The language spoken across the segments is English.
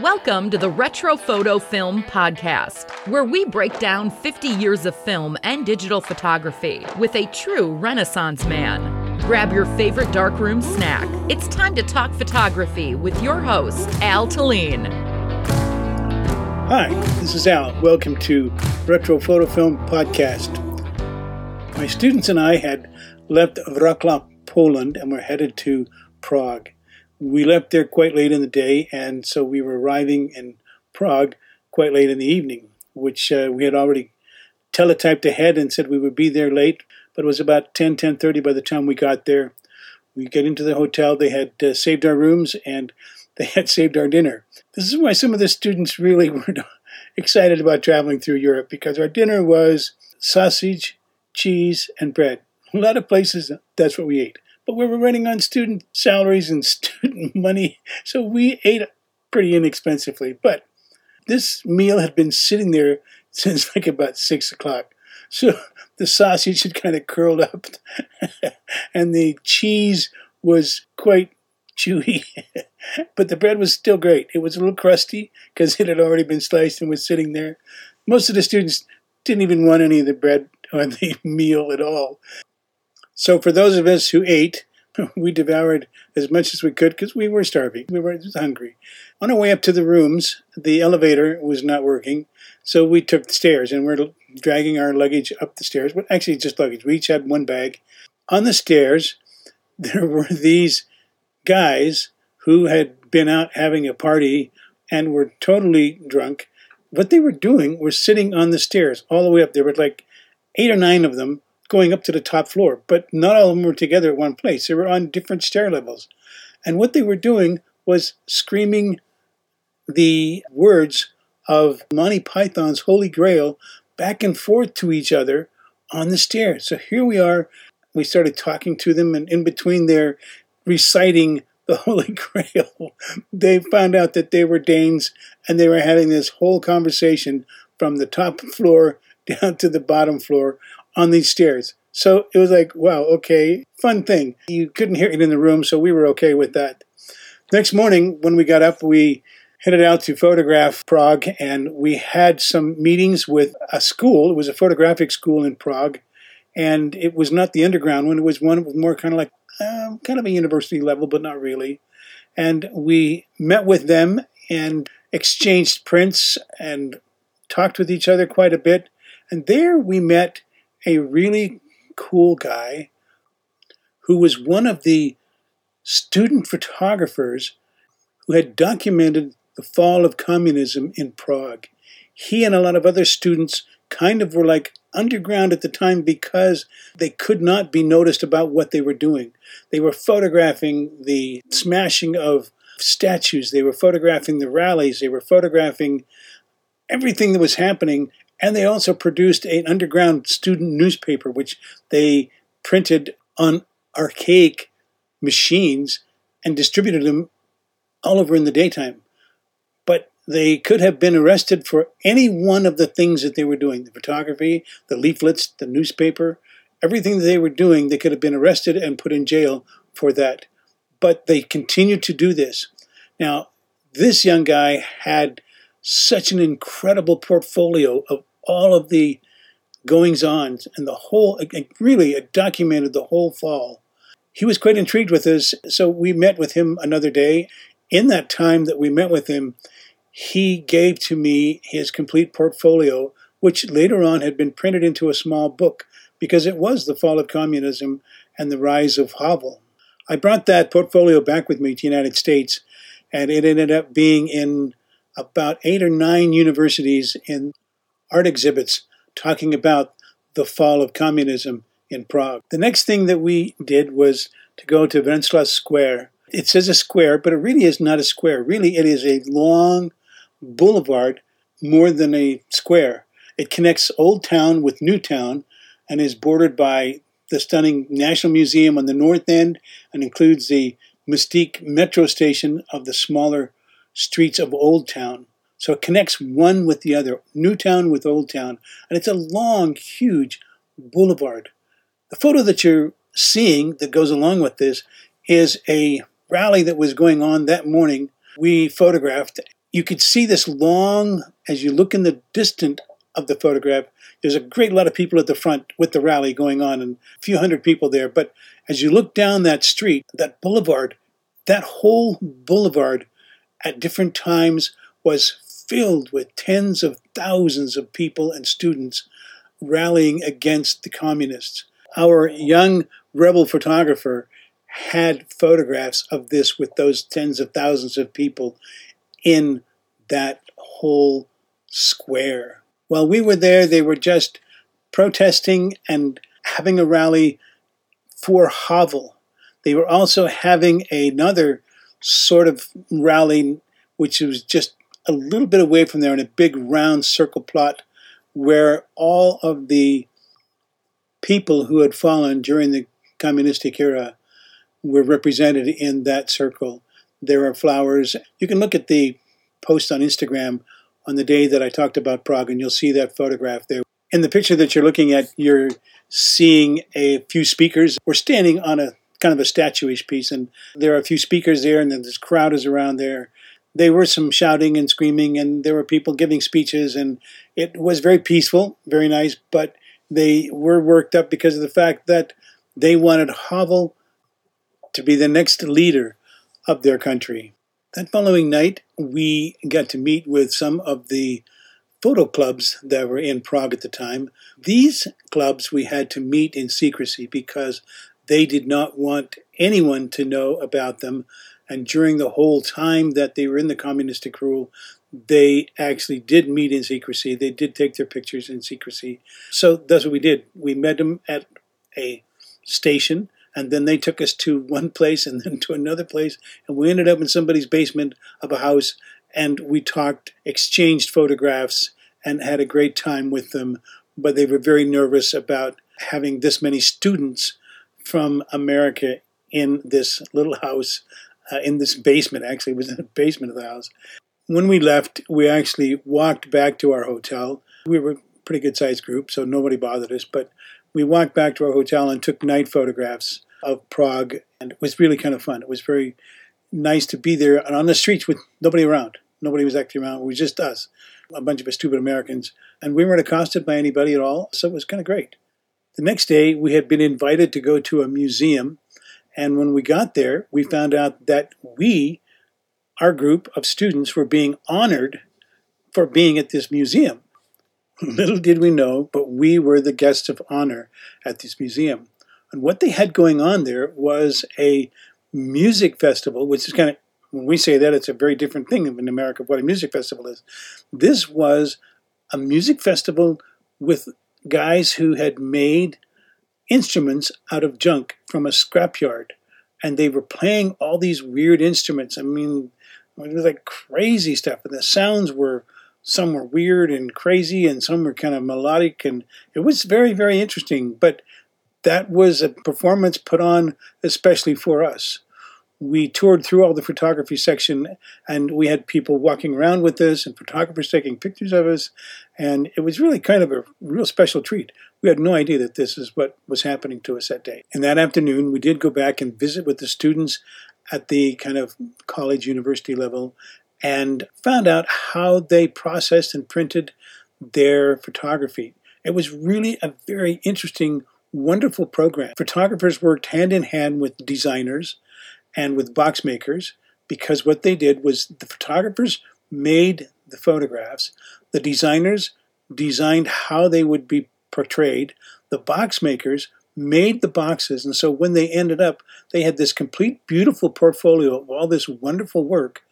Welcome to the Retro Photo Film Podcast, where we break down 50 years of film and digital photography with a true Renaissance man. Grab your favorite darkroom snack. It's time to talk photography with your host, Al Talene. Hi, this is Al. Welcome to Retro Photo Film Podcast. My students and I had left Wrocław, Poland, and were headed to Prague we left there quite late in the day, and so we were arriving in Prague quite late in the evening, which uh, we had already teletyped ahead and said we would be there late. But it was about 10, 10.30 by the time we got there. We get into the hotel. They had uh, saved our rooms and they had saved our dinner. This is why some of the students really were excited about traveling through Europe because our dinner was sausage, cheese, and bread. A lot of places, that's what we ate but we were running on student salaries and student money, so we ate pretty inexpensively. But this meal had been sitting there since like about six o'clock. So the sausage had kind of curled up, and the cheese was quite chewy. but the bread was still great. It was a little crusty because it had already been sliced and was sitting there. Most of the students didn't even want any of the bread or the meal at all. So for those of us who ate, we devoured as much as we could because we were starving. We were hungry. On our way up to the rooms, the elevator was not working, so we took the stairs and we're dragging our luggage up the stairs. But actually, just luggage. We each had one bag. On the stairs, there were these guys who had been out having a party and were totally drunk. What they were doing was sitting on the stairs all the way up. There were like eight or nine of them going up to the top floor, but not all of them were together at one place. They were on different stair levels. And what they were doing was screaming the words of Monty Python's Holy Grail back and forth to each other on the stairs. So here we are. We started talking to them, and in between their reciting the Holy Grail, they found out that they were Danes and they were having this whole conversation from the top floor down to the bottom floor on these stairs. So it was like, wow, okay, fun thing. You couldn't hear it in the room, so we were okay with that. Next morning, when we got up, we headed out to photograph Prague, and we had some meetings with a school. It was a photographic school in Prague, and it was not the underground one. It was one was more kind of like uh, kind of a university level, but not really. And we met with them and exchanged prints and talked with each other quite a bit. And there we met a really cool guy who was one of the student photographers who had documented the fall of communism in Prague. He and a lot of other students kind of were like underground at the time because they could not be noticed about what they were doing. They were photographing the smashing of statues, they were photographing the rallies, they were photographing everything that was happening and they also produced an underground student newspaper, which they printed on archaic machines and distributed them all over in the daytime. But they could have been arrested for any one of the things that they were doing the photography, the leaflets, the newspaper, everything that they were doing, they could have been arrested and put in jail for that. But they continued to do this. Now, this young guy had such an incredible portfolio of all of the goings on and the whole, it really documented the whole fall. He was quite intrigued with us, so we met with him another day. In that time that we met with him, he gave to me his complete portfolio, which later on had been printed into a small book because it was the fall of communism and the rise of Havel. I brought that portfolio back with me to the United States, and it ended up being in about eight or nine universities in art exhibits talking about the fall of communism in Prague. The next thing that we did was to go to Wenceslas Square. It says a square, but it really is not a square. Really, it is a long boulevard more than a square. It connects Old Town with New Town and is bordered by the stunning National Museum on the north end and includes the Můstek metro station of the smaller streets of Old Town. So it connects one with the other, Newtown with Old Town, and it's a long, huge boulevard. The photo that you're seeing that goes along with this is a rally that was going on that morning. We photographed you could see this long, as you look in the distant of the photograph, there's a great lot of people at the front with the rally going on and a few hundred people there. But as you look down that street, that boulevard, that whole boulevard at different times was filled with tens of thousands of people and students rallying against the communists. Our young rebel photographer had photographs of this with those tens of thousands of people in that whole square. While we were there, they were just protesting and having a rally for Havel. They were also having another sort of rally, which was just a little bit away from there in a big round circle plot where all of the people who had fallen during the communistic era were represented in that circle. There are flowers. You can look at the post on Instagram on the day that I talked about Prague, and you'll see that photograph there. In the picture that you're looking at, you're seeing a few speakers. We're standing on a kind of a statuish piece, and there are a few speakers there, and then this crowd is around there. There were some shouting and screaming, and there were people giving speeches, and it was very peaceful, very nice, but they were worked up because of the fact that they wanted Havel to be the next leader of their country. That following night, we got to meet with some of the photo clubs that were in Prague at the time. These clubs we had to meet in secrecy because they did not want anyone to know about them. And during the whole time that they were in the communistic rule, they actually did meet in secrecy. They did take their pictures in secrecy. So that's what we did. We met them at a station and then they took us to one place and then to another place and we ended up in somebody's basement of a house and we talked exchanged photographs and had a great time with them but they were very nervous about having this many students from america in this little house uh, in this basement actually it was in the basement of the house when we left we actually walked back to our hotel we were a pretty good sized group so nobody bothered us but we walked back to our hotel and took night photographs of Prague, and it was really kind of fun. It was very nice to be there and on the streets with nobody around. Nobody was actually around. It was just us, a bunch of stupid Americans, and we weren't accosted by anybody at all. So it was kind of great. The next day, we had been invited to go to a museum, and when we got there, we found out that we, our group of students, were being honored for being at this museum. Little did we know, but we were the guests of honor at this museum. And what they had going on there was a music festival, which is kind of, when we say that, it's a very different thing in America of what a music festival is. This was a music festival with guys who had made instruments out of junk from a scrapyard. And they were playing all these weird instruments. I mean, it was like crazy stuff. And the sounds were, some were weird and crazy, and some were kind of melodic. And it was very, very interesting. But that was a performance put on especially for us. We toured through all the photography section and we had people walking around with us and photographers taking pictures of us. And it was really kind of a real special treat. We had no idea that this is what was happening to us that day. And that afternoon, we did go back and visit with the students at the kind of college university level and found out how they processed and printed their photography. It was really a very interesting wonderful program. Photographers worked hand in hand with designers and with box makers because what they did was the photographers made the photographs, the designers designed how they would be portrayed, the box makers made the boxes, and so when they ended up, they had this complete, beautiful portfolio of all this wonderful work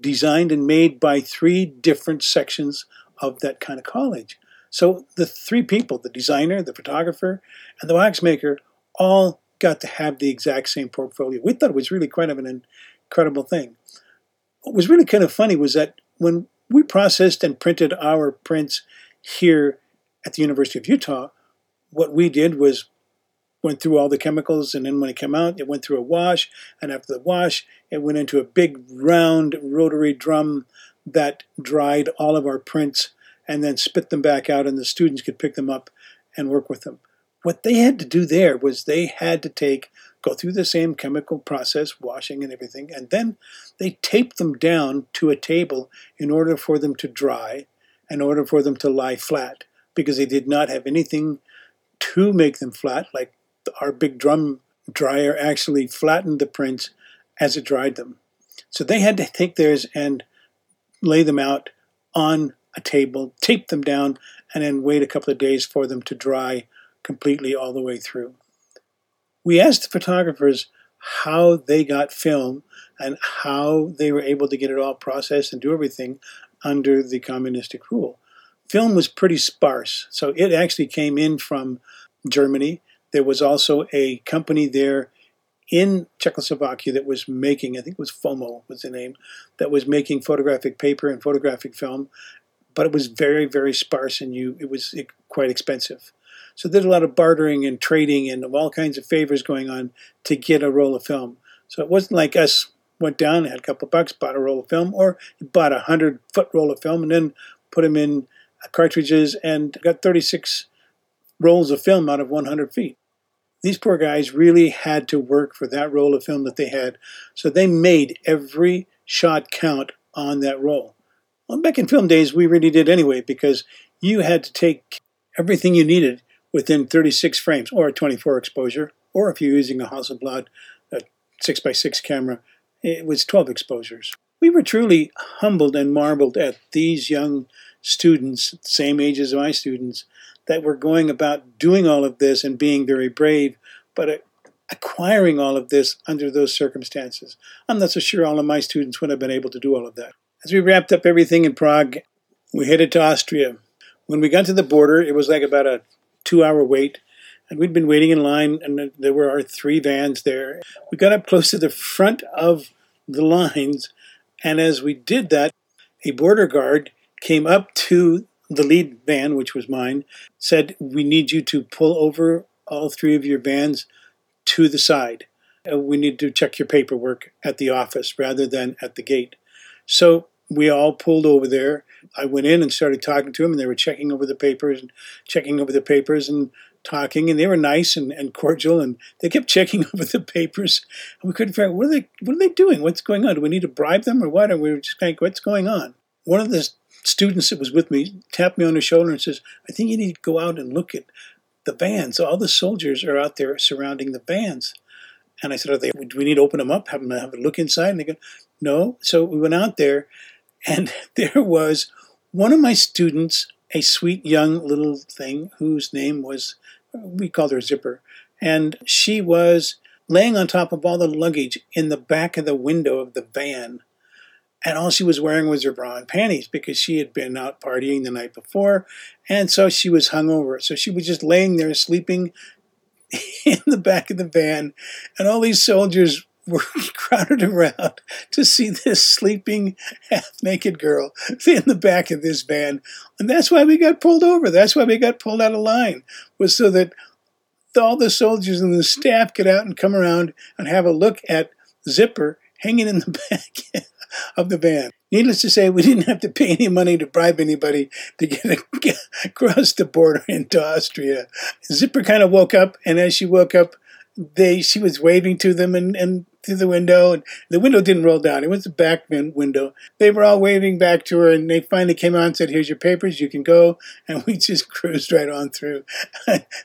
designed and made by three different sections of that kind of college. So the three people, the designer, the photographer, and the box waxmaker, all got to have the exact same portfolio. We thought it was really quite of an incredible thing. What was really kind of funny was that when we processed and printed our prints here at the University of Utah, what we did was went through all the chemicals, and then when it came out, it went through a wash, and after the wash, it went into a big round rotary drum that dried all of our prints and then spit them back out, and the students could pick them up and work with them. What they had to do there was they had to take go through the same chemical process, washing and everything, and then they taped them down to a table in order for them to dry, in order for them to lie flat, because they did not have anything to make them flat, like our big drum dryer actually flattened the prints as it dried them. So they had to take theirs and lay them out on a table, tape them down, and then wait a couple of days for them to dry completely all the way through. We asked the photographers how they got film and how they were able to get it all processed and do everything under the communistic rule. Film was pretty sparse, so it actually came in from Germany. There was also a company there in Czechoslovakia that was making, I think it was Foma was the name, that was making photographic paper and photographic film, but it was very, very sparse and you it was quite expensive. So there's a lot of bartering and trading and all kinds of favors going on to get a roll of film. So it wasn't like us went down, had a couple bucks, bought a roll of film, or bought a hundred foot roll of film and then put them in cartridges and got 36 rolls of film out of 100 feet. These poor guys really had to work for that roll of film that they had, so they made every shot count on that roll. Well, back in film days, we really did anyway because you had to take everything you needed within 36 frames or a 24 exposure, or if you're using a Hasselblad a 6x6 camera, it was 12 exposures. We were truly humbled and marveled at these young students, same age as my students, that were going about doing all of this and being very brave, but acquiring all of this under those circumstances. I'm not so sure all of my students would have been able to do all of that. As we wrapped up everything in Prague, we headed to Austria. When we got to the border, it was like about a two hour wait. And we'd been waiting in line, and there were our three vans there. We got up close to the front of the lines, and as we did that, a border guard came up to the lead van, which was mine, said, We need you to pull over all three of your vans to the side. Uh, we need to check your paperwork at the office rather than at the gate. So we all pulled over there. I went in and started talking to them, and they were checking over the papers and checking over the papers and talking, and they were nice and, and cordial, and they kept checking over the papers, and we couldn't figure out what are they what are they doing? What's going on? Do we need to bribe them or what? And we were just like, what's going on? One of the students that was with me tapped me on the shoulder and says, I think you need to go out and look at the vans. All the soldiers are out there surrounding the vans. And I said, Are they, do we need to open them up, have them have a look inside? And they go, No. So we went out there, and there was one of my students, a sweet young little thing whose name was, we called her Zipper. And she was laying on top of all the luggage in the back of the window of the van and all she was wearing was her bra and panties because she had been out partying the night before, and so she was hungover. So she was just laying there sleeping in the back of the van, and all these soldiers were crowded around to see this sleeping half-naked girl in the back of this van, and that's why we got pulled over. That's why we got pulled out of line was so that all the soldiers and the staff get out and come around and have a look at Zipper hanging in the back of the van. Needless to say, we didn't have to pay any money to bribe anybody to get, across the border into Austria. Zipper kind of woke up, and as she woke up, they she was waving to them and, and through the window, and the window didn't roll down. It was the back window. They were all waving back to her, and they finally came out and said, "Here's your papers. You can go." And we just cruised right on through.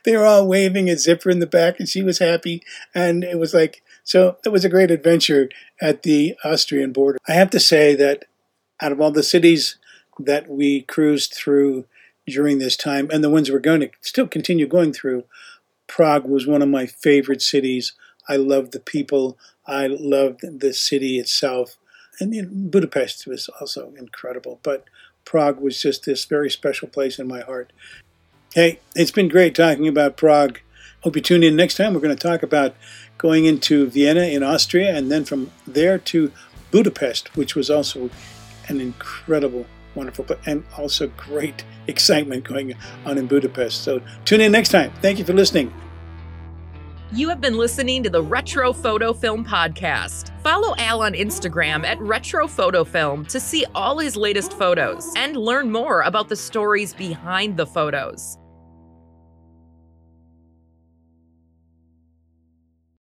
they were all waving at Zipper in the back, and she was happy. And it was like so it was a great adventure at the Austrian border. I have to say that out of all the cities that we cruised through during this time, and the ones we're going to still continue going through, Prague was one of my favorite cities. I loved the people. I loved the city itself. And you know, Budapest was also incredible. But Prague was just this very special place in my heart. Hey, it's been great talking about Prague. Hope you tune in next time. We're going to talk about going into Vienna in Austria, and then from there to Budapest, which was also an incredible, wonderful, and also great excitement going on in Budapest. So tune in next time. Thank you for listening. You have been listening to the Retro Photo Film Podcast. Follow Al on Instagram at Retro Photo Film to see all his latest photos and learn more about the stories behind the photos.